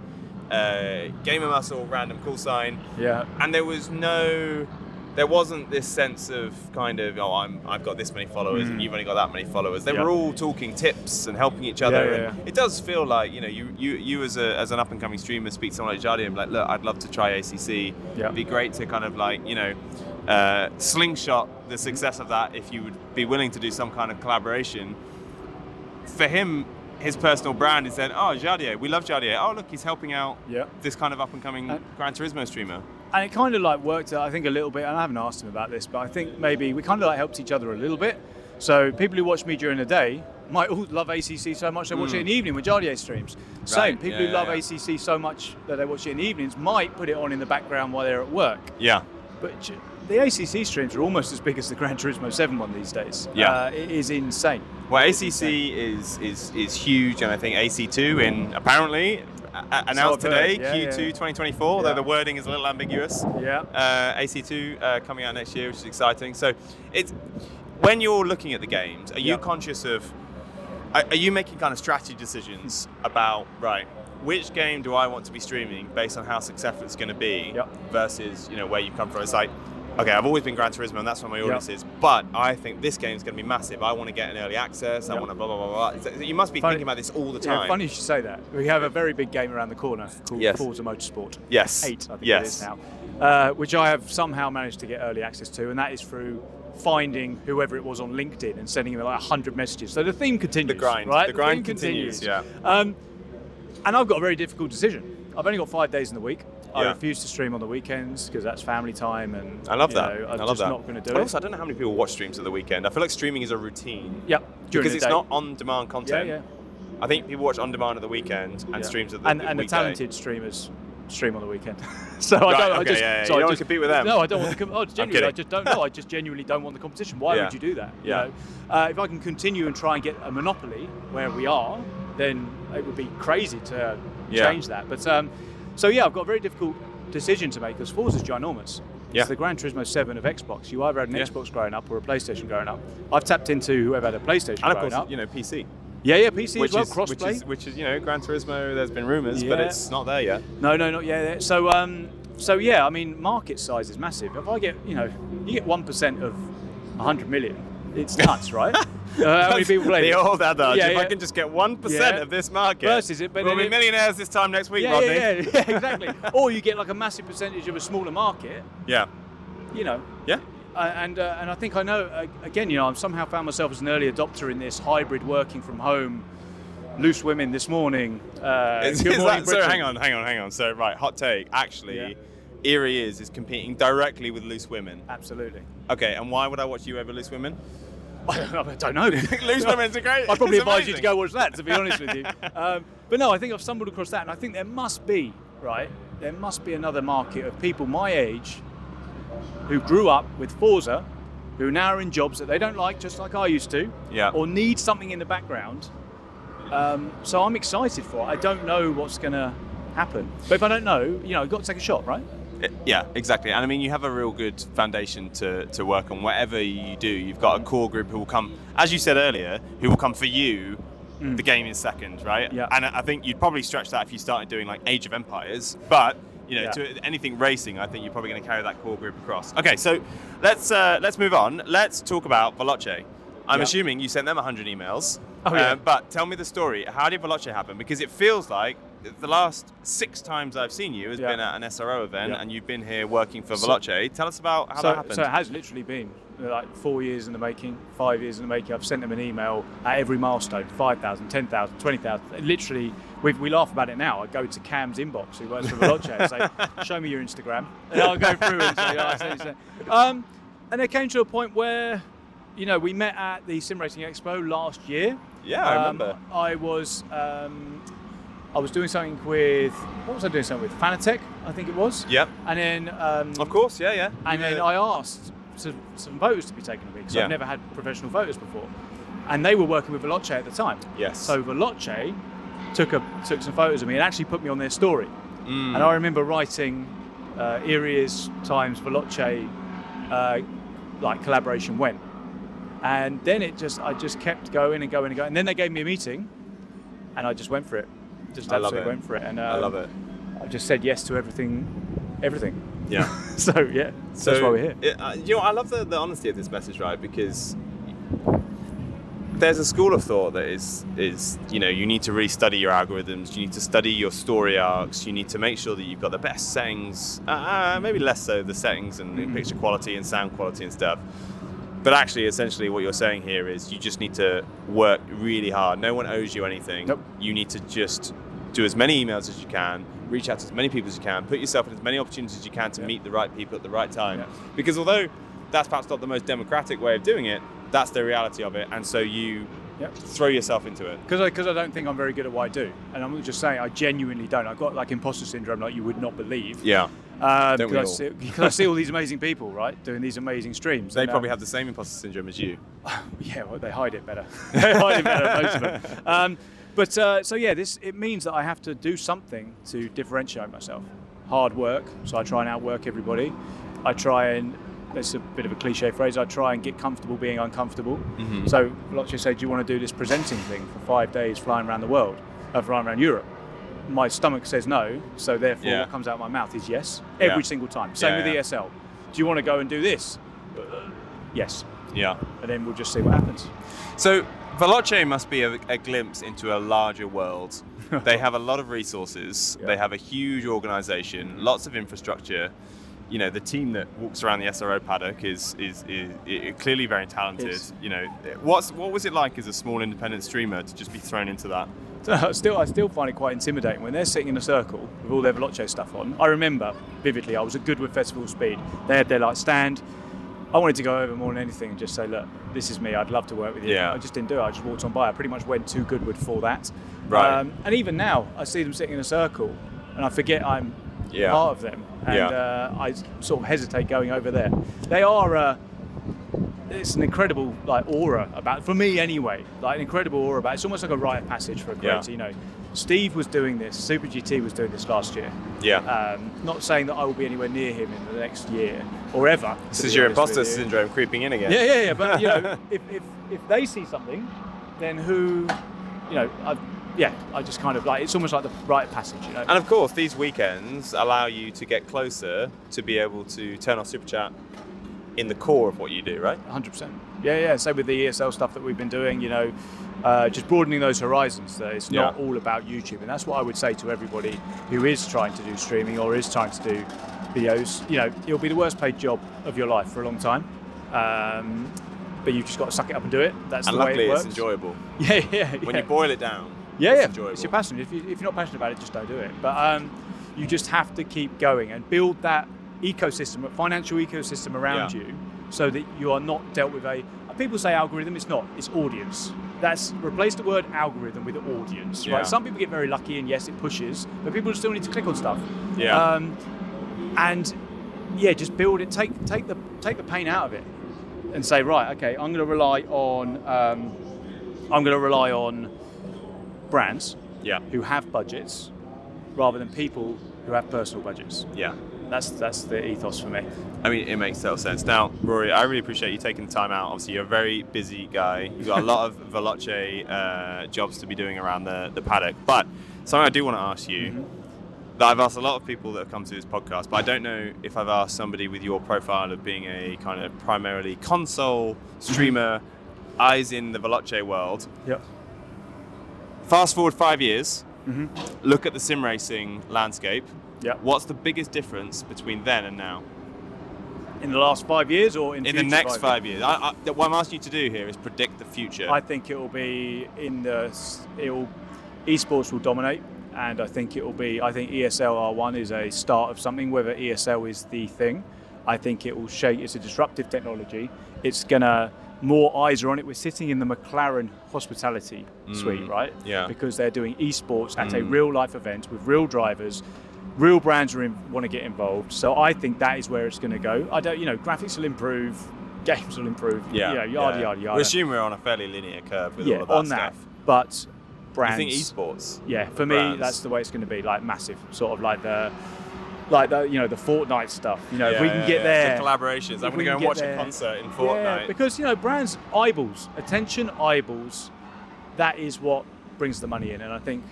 Speaker 1: uh, Gamer Muscle, Random Call Sign,
Speaker 2: yeah,
Speaker 1: and there was no, there wasn't this sense of kind of, oh, I'm, I've got this many followers and you've only got that many followers. They
Speaker 2: Mm. Yeah.
Speaker 1: were all talking tips and helping each other.
Speaker 2: Yeah, yeah.
Speaker 1: It does feel like, you know, you, you, you as, a, as an up and coming streamer speak to someone like Jardy and like, look, I'd love to try ACC.
Speaker 2: Yeah.
Speaker 1: It'd be great to kind of like, you know, uh, slingshot the success of that if you would be willing to do some kind of collaboration. For him, his personal brand is then, oh, Jardier, we love Jardier. Oh, look, he's helping out
Speaker 2: Yeah.
Speaker 1: this kind of up and coming Gran Turismo streamer.
Speaker 2: and it kind of like worked. out, I think a little bit. And I haven't asked him about this, but I think maybe we kind of like helped each other a little bit. So people who watch me during the day might all love ACC so much they watch it in the evening when Jardier streams. Same.
Speaker 1: Mm.
Speaker 2: People
Speaker 1: yeah,
Speaker 2: who love
Speaker 1: yeah,
Speaker 2: ACC so much that they watch it in the evenings might put it on in the background while they're at work.
Speaker 1: Yeah.
Speaker 2: But the ACC streams are almost as big as the Gran Turismo 7 one these days.
Speaker 1: Yeah.
Speaker 2: Uh, it is insane.
Speaker 1: Well, ACC is is is huge, and I think AC2 in apparently a- announced today,
Speaker 2: yeah,
Speaker 1: Q2
Speaker 2: yeah.
Speaker 1: 2024.
Speaker 2: Yeah.
Speaker 1: Though the wording is a little ambiguous.
Speaker 2: Yeah.
Speaker 1: Uh, AC2 uh, coming out next year, which is exciting. So, it's when you're looking at the games, are you conscious of? Are, are you making kind of strategy decisions about right? Which game do I want to be streaming based on how successful it's going to be versus you know where you come from? It's like, okay, I've always been Gran Turismo, and that's where my audience
Speaker 2: Yeah.
Speaker 1: is. But I think this game is going to be massive. I want to get an early access. I
Speaker 2: Yeah.
Speaker 1: want to blah blah blah blah. You must be
Speaker 2: Funny-
Speaker 1: thinking about this all the
Speaker 2: Yeah,
Speaker 1: time.
Speaker 2: funny you should say that. We have a very big game around the corner called
Speaker 1: Yes.
Speaker 2: Forza Motorsport.
Speaker 1: Yes.
Speaker 2: Eight, I think
Speaker 1: Yes.
Speaker 2: it is now. Uh, which I have somehow managed to get early access to, and that is through finding whoever it was on LinkedIn and sending them like 100 messages. So the theme continues.
Speaker 1: The grind.
Speaker 2: Right?
Speaker 1: The grind
Speaker 2: theme
Speaker 1: continues, yeah.
Speaker 2: Um, and I've got a very difficult decision. I've only got five days in the week. I refuse to stream on the weekends because that's family time, and
Speaker 1: I love that.
Speaker 2: know,
Speaker 1: I
Speaker 2: I'm
Speaker 1: love
Speaker 2: just
Speaker 1: that.
Speaker 2: not going to do
Speaker 1: But
Speaker 2: it.
Speaker 1: also, I don't know how many people watch streams at the weekend. I feel like streaming is a routine
Speaker 2: Yep. during
Speaker 1: because it's
Speaker 2: day.
Speaker 1: not on-demand content.
Speaker 2: Yeah, yeah.
Speaker 1: I think people watch on demand at the weekend and
Speaker 2: Yeah.
Speaker 1: streams at the,
Speaker 2: and,
Speaker 1: the
Speaker 2: and the talented streamers stream on the weekend. so I don't. I just,
Speaker 1: yeah, yeah,
Speaker 2: so
Speaker 1: you
Speaker 2: I
Speaker 1: don't wanna compete with them.
Speaker 2: No, I don't want to. Com- oh, genuinely, I just don't know. I just genuinely don't want the competition. Why
Speaker 1: Yeah.
Speaker 2: would you do that? You
Speaker 1: Yeah.
Speaker 2: know? uh, if I can continue and try and get a monopoly where we are, then it would be crazy to
Speaker 1: Yeah.
Speaker 2: change that. But um, so yeah, I've got a very difficult decision to make because Forza's ginormous.
Speaker 1: Yeah.
Speaker 2: It's the Gran Turismo 7 of Xbox. You either had an
Speaker 1: Yeah.
Speaker 2: Xbox growing up or a PlayStation growing up. I've tapped into whoever had a PlayStation
Speaker 1: And of
Speaker 2: growing
Speaker 1: course,
Speaker 2: up.
Speaker 1: you know, PC.
Speaker 2: yeah, yeah, PC
Speaker 1: Which
Speaker 2: as well,
Speaker 1: is,
Speaker 2: crossplay.
Speaker 1: which is which is you know Gran Turismo. There's been rumours, but it's not there yet.
Speaker 2: No, no, not yet. So, um, so yeah, I mean, market size is massive. If I get, you know, you get one percent of 100 million, it's nuts, right? Uh, how many people play?
Speaker 1: the old adage.
Speaker 2: Yeah,
Speaker 1: if I can just get one percent
Speaker 2: Yeah.
Speaker 1: of this market,
Speaker 2: Versus it, but
Speaker 1: we'll be
Speaker 2: it-
Speaker 1: millionaires this time next week,
Speaker 2: Yeah,
Speaker 1: Rodney.
Speaker 2: yeah, yeah, yeah, exactly. or you get like a massive percentage of a smaller market,
Speaker 1: yeah,
Speaker 2: you know.
Speaker 1: yeah.
Speaker 2: Uh, and uh, and I think I know uh, again. You know, I've somehow found myself as an early adopter in this hybrid working from home. Loose women this morning. Uh,
Speaker 1: Is-
Speaker 2: good
Speaker 1: is
Speaker 2: morning,
Speaker 1: that- so hang on, hang on, hang on. So right, hot take. Actually, Erie is is competing directly with Loose Women.
Speaker 2: Absolutely.
Speaker 1: Okay, and why would I watch you over Loose Women?
Speaker 2: I don't know.
Speaker 1: Loose Women's a great.
Speaker 2: I'd probably advise you to go watch that, to be honest with you. Um, but no, I think I've stumbled across that, and I think there must be, right? There must be another market of people my age who grew up with Forza, who now are in jobs that they don't like, just like I used to,
Speaker 1: Yeah.
Speaker 2: or need something in the background. Um, so I'm excited for it. I don't know what's going to happen. But if I don't know, you know, I've got to take a shot, right?
Speaker 1: Uh, Yeah, exactly. And I mean, you have a real good foundation to, to work on. Whatever you do, you've got a core group who will come, as you said earlier, who will come for you. The game is second, right?
Speaker 2: Mm. Yeah.
Speaker 1: And I think you'd probably stretch that if you started doing like Age of Empires. But you know,
Speaker 2: Yeah.
Speaker 1: to anything racing, I think you're probably going to carry that core group across. Okay, so let's uh, let's move on. Let's talk about Veloce. I'm
Speaker 2: Yeah.
Speaker 1: assuming you sent them 100 emails.
Speaker 2: Oh, yeah.
Speaker 1: Um, but tell me the story. How did Veloce happen? Because it feels like the last six times I've seen you has
Speaker 2: Yeah.
Speaker 1: been at an SRO event,
Speaker 2: Yeah.
Speaker 1: and you've been here working for
Speaker 2: So-
Speaker 1: Veloce. tell us about how
Speaker 2: so,
Speaker 1: that happened.
Speaker 2: so it has literally been like four years in the making, five years in the making. I've sent them an email at every milestone 5,000, 10,000, 20,000. Literally, we, we laugh about it now. I go to Cam's inbox, who works for Veloce, and say, Show me your Instagram. And I'll go through and say, "Oh, I sent you um, And it came to a point where, you know, we met at the Sim Racing Expo last year.
Speaker 1: yeah, I
Speaker 2: Um,
Speaker 1: remember.
Speaker 2: I was um, I was doing something with what was I doing something with Fanatec, I think it was.
Speaker 1: Yep.
Speaker 2: And then um,
Speaker 1: Of course, yeah, yeah.
Speaker 2: and then I asked some, some photos to be taken of me because
Speaker 1: Yeah.
Speaker 2: I've never had professional voters before, and they were working with Veloce at the time.
Speaker 1: Yes.
Speaker 2: So Veloce took a took some photos of me and actually put me on their story.
Speaker 1: Mm.
Speaker 2: And I remember writing uh, Irias times Veloce uh, like collaboration went. And then it just I just kept going and going and going. And then they gave me a meeting and I just went for it. Just
Speaker 1: I love
Speaker 2: absolutely
Speaker 1: it.
Speaker 2: went for it. And
Speaker 1: I
Speaker 2: um,
Speaker 1: love it.
Speaker 2: I just said yes to everything everything.
Speaker 1: Yeah.
Speaker 2: So yeah,
Speaker 1: So
Speaker 2: that's why we're here.
Speaker 1: it- uh, you know, I love the, the honesty of this message, right? Because there's a school of thought that is is you know you need to really study your algorithms, you need to study your story arcs, you need to make sure that you've got the best settings, uh, uh, maybe less so the settings and
Speaker 2: Mhm.
Speaker 1: picture quality and sound quality and stuff. But actually, essentially, what you're saying here is you just need to work really hard. No one owes you anything.
Speaker 2: Nope.
Speaker 1: You need to just do as many emails as you can, reach out to as many people as you can, put yourself in as many opportunities as you can to
Speaker 2: Yeah.
Speaker 1: meet the right people at the right time.
Speaker 2: Yeah.
Speaker 1: Because although that's perhaps not the most democratic way of doing it, that's the reality of it. And so you
Speaker 2: Yep.
Speaker 1: throw yourself into it.
Speaker 2: Because I, because I don't think I'm very good at what I do, and I'm just saying I genuinely don't. I've got like imposter syndrome, like you would not believe.
Speaker 1: Yeah.
Speaker 2: Uh, because, I see, because I see all these amazing people, right, doing these amazing streams.
Speaker 1: They
Speaker 2: and,
Speaker 1: probably
Speaker 2: um,
Speaker 1: have the same imposter syndrome as you.
Speaker 2: yeah, well, they hide it better. they hide it better, most of them. Um, but uh, so yeah, this it means that I have to do something to differentiate myself. Hard work, so I try and outwork everybody. I try and that's a bit of a cliche phrase. I try and get comfortable being uncomfortable.
Speaker 1: Mm-hmm.
Speaker 2: So Veloce said, "Do you want to do this presenting thing for five days, flying around the world, uh, flying around Europe?" My stomach says no, so therefore
Speaker 1: Yeah.
Speaker 2: what comes out of my mouth is yes every
Speaker 1: Yeah.
Speaker 2: single time. Same
Speaker 1: Yeah,
Speaker 2: with. ESL. Do you want to go and do this? Yes,
Speaker 1: Yeah.
Speaker 2: and then we'll just see what happens.
Speaker 1: So Veloce must be a, a glimpse into a larger world. they have a lot of resources.
Speaker 2: Yeah.
Speaker 1: They have a huge organization, lots of infrastructure. You know, the team that walks around the SRO paddock is is, is, i clearly very talented.
Speaker 2: It's-
Speaker 1: you know, what's what was it like as a small independent streamer to just be thrown into that?
Speaker 2: So still, I still find it quite intimidating when they're sitting in a circle with all their Veloce stuff on. I remember vividly, I was at Goodwood Festival Speed. They had their like stand. I wanted to go over more than anything and just say, look, this is me. I'd love to work with you.
Speaker 1: Yeah.
Speaker 2: I just didn't do it. I just walked on by. I pretty much went to Goodwood for that.
Speaker 1: Right.
Speaker 2: Um, and even now, I see them sitting in a circle, and I forget I'm
Speaker 1: Yeah.
Speaker 2: part of them, and
Speaker 1: Yeah.
Speaker 2: uh, I sort of hesitate going over there. They are. Uh, it's an incredible like aura about for me anyway like an incredible aura about it's almost like a rite of passage for a
Speaker 1: Yeah.
Speaker 2: you know steve was doing this super gt was doing this last year
Speaker 1: Yeah.
Speaker 2: um, not saying that i will be anywhere near him in the next year or ever
Speaker 1: this is your imposter syndrome creeping in again.
Speaker 2: yeah yeah yeah but you know if, if, if they see something then who you know I, yeah i just kind of like it's almost like the rite of passage you know
Speaker 1: And of course, these weekends allow you to get closer to be able to turn off Super Chat in the core of what you do, right?
Speaker 2: 100%. Yeah, yeah. Same with the ESL stuff that we've been doing, you know, uh, just broadening those horizons. That it's not
Speaker 1: Yeah.
Speaker 2: all about YouTube. And that's what I would say to everybody who is trying to do streaming or is trying to do videos. You know, it'll be the worst paid job of your life for a long time. Um, but you've just got to suck it up and do it. That's
Speaker 1: And
Speaker 2: the way it works.
Speaker 1: it's enjoyable.
Speaker 2: Yeah, yeah.
Speaker 1: When you boil it down,
Speaker 2: Yeah,
Speaker 1: it's
Speaker 2: yeah.
Speaker 1: enjoyable.
Speaker 2: It's your passion. If, you, if you're not passionate about it, just don't do it. But um, you just have to keep going and build that ecosystem, a financial ecosystem around
Speaker 1: Yeah.
Speaker 2: you, so that you are not dealt with a. People say algorithm. It's not. It's audience. That's replace the word algorithm with audience.
Speaker 1: Yeah.
Speaker 2: Right. Some people get very lucky, and yes, it pushes, but people still need to click on stuff.
Speaker 1: Yeah.
Speaker 2: Um, and yeah, just build it. Take take the take the pain out of it, and say right, okay, I'm going to rely on. Um, I'm going to rely on brands
Speaker 1: yeah,
Speaker 2: who have budgets rather than people who have personal budgets.
Speaker 1: yeah.
Speaker 2: That's that's the ethos for me.
Speaker 1: I mean, it makes total sense. Now, Rory, I really appreciate you taking the time out. Obviously, you're a very busy guy. You've got a lot of Veloce uh, jobs to be doing around the, the paddock. But something I do want to ask you mm-hmm. that I've asked a lot of people that have come to this podcast, but I don't know if I've asked somebody with your profile of being a kind of primarily console mm-hmm. streamer, eyes in the Veloce world.
Speaker 2: Yep.
Speaker 1: Fast forward five years. Mm-hmm. Look at the sim racing landscape.
Speaker 2: Yeah.
Speaker 1: What's the biggest difference between then and now?
Speaker 2: In the last five years, or in,
Speaker 1: In the next five years, I, I, what I'm asking you to do here is predict the future.
Speaker 2: I think it will be in the it will esports will dominate, and I think it will be. I think ESL R1 is a start of something. Whether ESL is the thing, I think it will shape. It's a disruptive technology. It's gonna more eyes are on it. We're sitting in the McLaren hospitality suite, mm, right?
Speaker 1: yeah.
Speaker 2: Because they're doing esports at a mm. real life event with real drivers. Real brands are in, want to get involved, so I think that is where it's going to go. I don't, you know, graphics will improve, games will improve,
Speaker 1: yeah,
Speaker 2: you know, yada
Speaker 1: yeah.
Speaker 2: yada yada
Speaker 1: We assume we're on a fairly linear curve with
Speaker 2: yeah,
Speaker 1: all of that
Speaker 2: on
Speaker 1: stuff.
Speaker 2: that. But
Speaker 1: You
Speaker 2: brands,
Speaker 1: think esports?
Speaker 2: yeah, for me,
Speaker 1: brands.
Speaker 2: that's the way it's going to be. Like massive, sort of like the, like the, you know, the Fortnite stuff. You know, if we can
Speaker 1: yeah,
Speaker 2: get
Speaker 1: yeah.
Speaker 2: there,
Speaker 1: Some collaborations. I'm going to go and watch
Speaker 2: there-
Speaker 1: a concert in
Speaker 2: Yeah,
Speaker 1: Fortnite.
Speaker 2: because you know, brands eyeballs, attention eyeballs. That is what brings the money in, and I think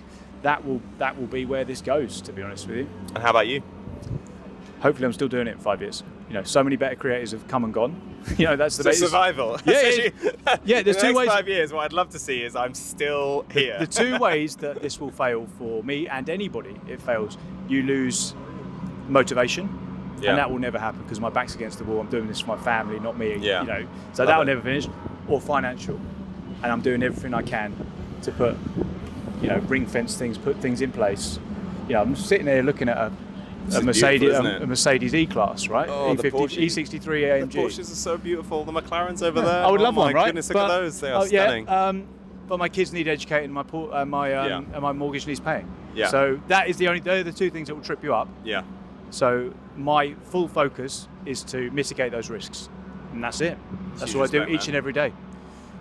Speaker 2: that will that will be where this goes. To be honest with you,
Speaker 1: and how about you?
Speaker 2: hopefully, I'm still doing it in five years. You know, so many better creators have come and gone. you know, that's the best.
Speaker 1: survival.
Speaker 2: Yeah, yeah, yeah, there's
Speaker 1: the
Speaker 2: two
Speaker 1: next
Speaker 2: ways-
Speaker 1: five years, what I'd love to see is I'm still here.
Speaker 2: the two ways that this will fail for me and anybody it fails you lose motivation
Speaker 1: Yeah.
Speaker 2: and that will never happen because my back's against the wall i'm doing this for my family not me
Speaker 1: Yeah.
Speaker 2: you know so that will never finish or financial and i'm doing everything i can to put you know ring fence things put things in place you know i'm sitting there looking at a a Mercedes, a, a Mercedes E-Class, right?
Speaker 1: Oh,
Speaker 2: E50,
Speaker 1: Porsche-
Speaker 2: E63 AMG. the.
Speaker 1: Porsches are so beautiful. The McLarens over there.
Speaker 2: I would
Speaker 1: oh
Speaker 2: love one, right?
Speaker 1: Goodness, look
Speaker 2: But-
Speaker 1: at those. They are
Speaker 2: oh, yeah,
Speaker 1: stunning.
Speaker 2: um, but my kids need educating. My por- uh, my um,
Speaker 1: Yeah.
Speaker 2: and my mortgage needs paying.
Speaker 1: Yeah.
Speaker 2: So that is the only. They're the two things that will trip you up.
Speaker 1: yeah.
Speaker 2: So my full focus is to mitigate those risks, and that's it. That's what I do each
Speaker 1: man.
Speaker 2: and every day.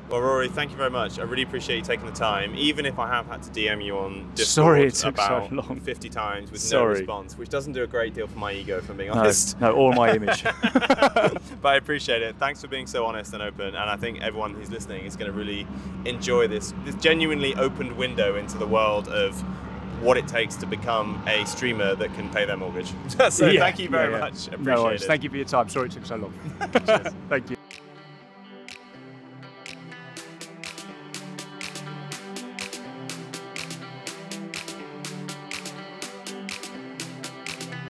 Speaker 1: Well, Rory, thank you very much. I really appreciate you taking the time, even if I have had to DM you on Discord
Speaker 2: Sorry it took so
Speaker 1: about
Speaker 2: long.
Speaker 1: 50 times with no response, which doesn't do a great deal for my ego, if I'm being honest.
Speaker 2: no, all my image.
Speaker 1: but I appreciate it. Thanks for being so honest and open. And I think everyone who's listening is going to really enjoy this this genuinely opened window into the world of what it takes to become a streamer that can pay their mortgage. so
Speaker 2: Yeah,
Speaker 1: thank you very
Speaker 2: yeah, yeah.
Speaker 1: much. Appreciate
Speaker 2: no
Speaker 1: it.
Speaker 2: Thank you for your time. Sorry it took so long. Thank you.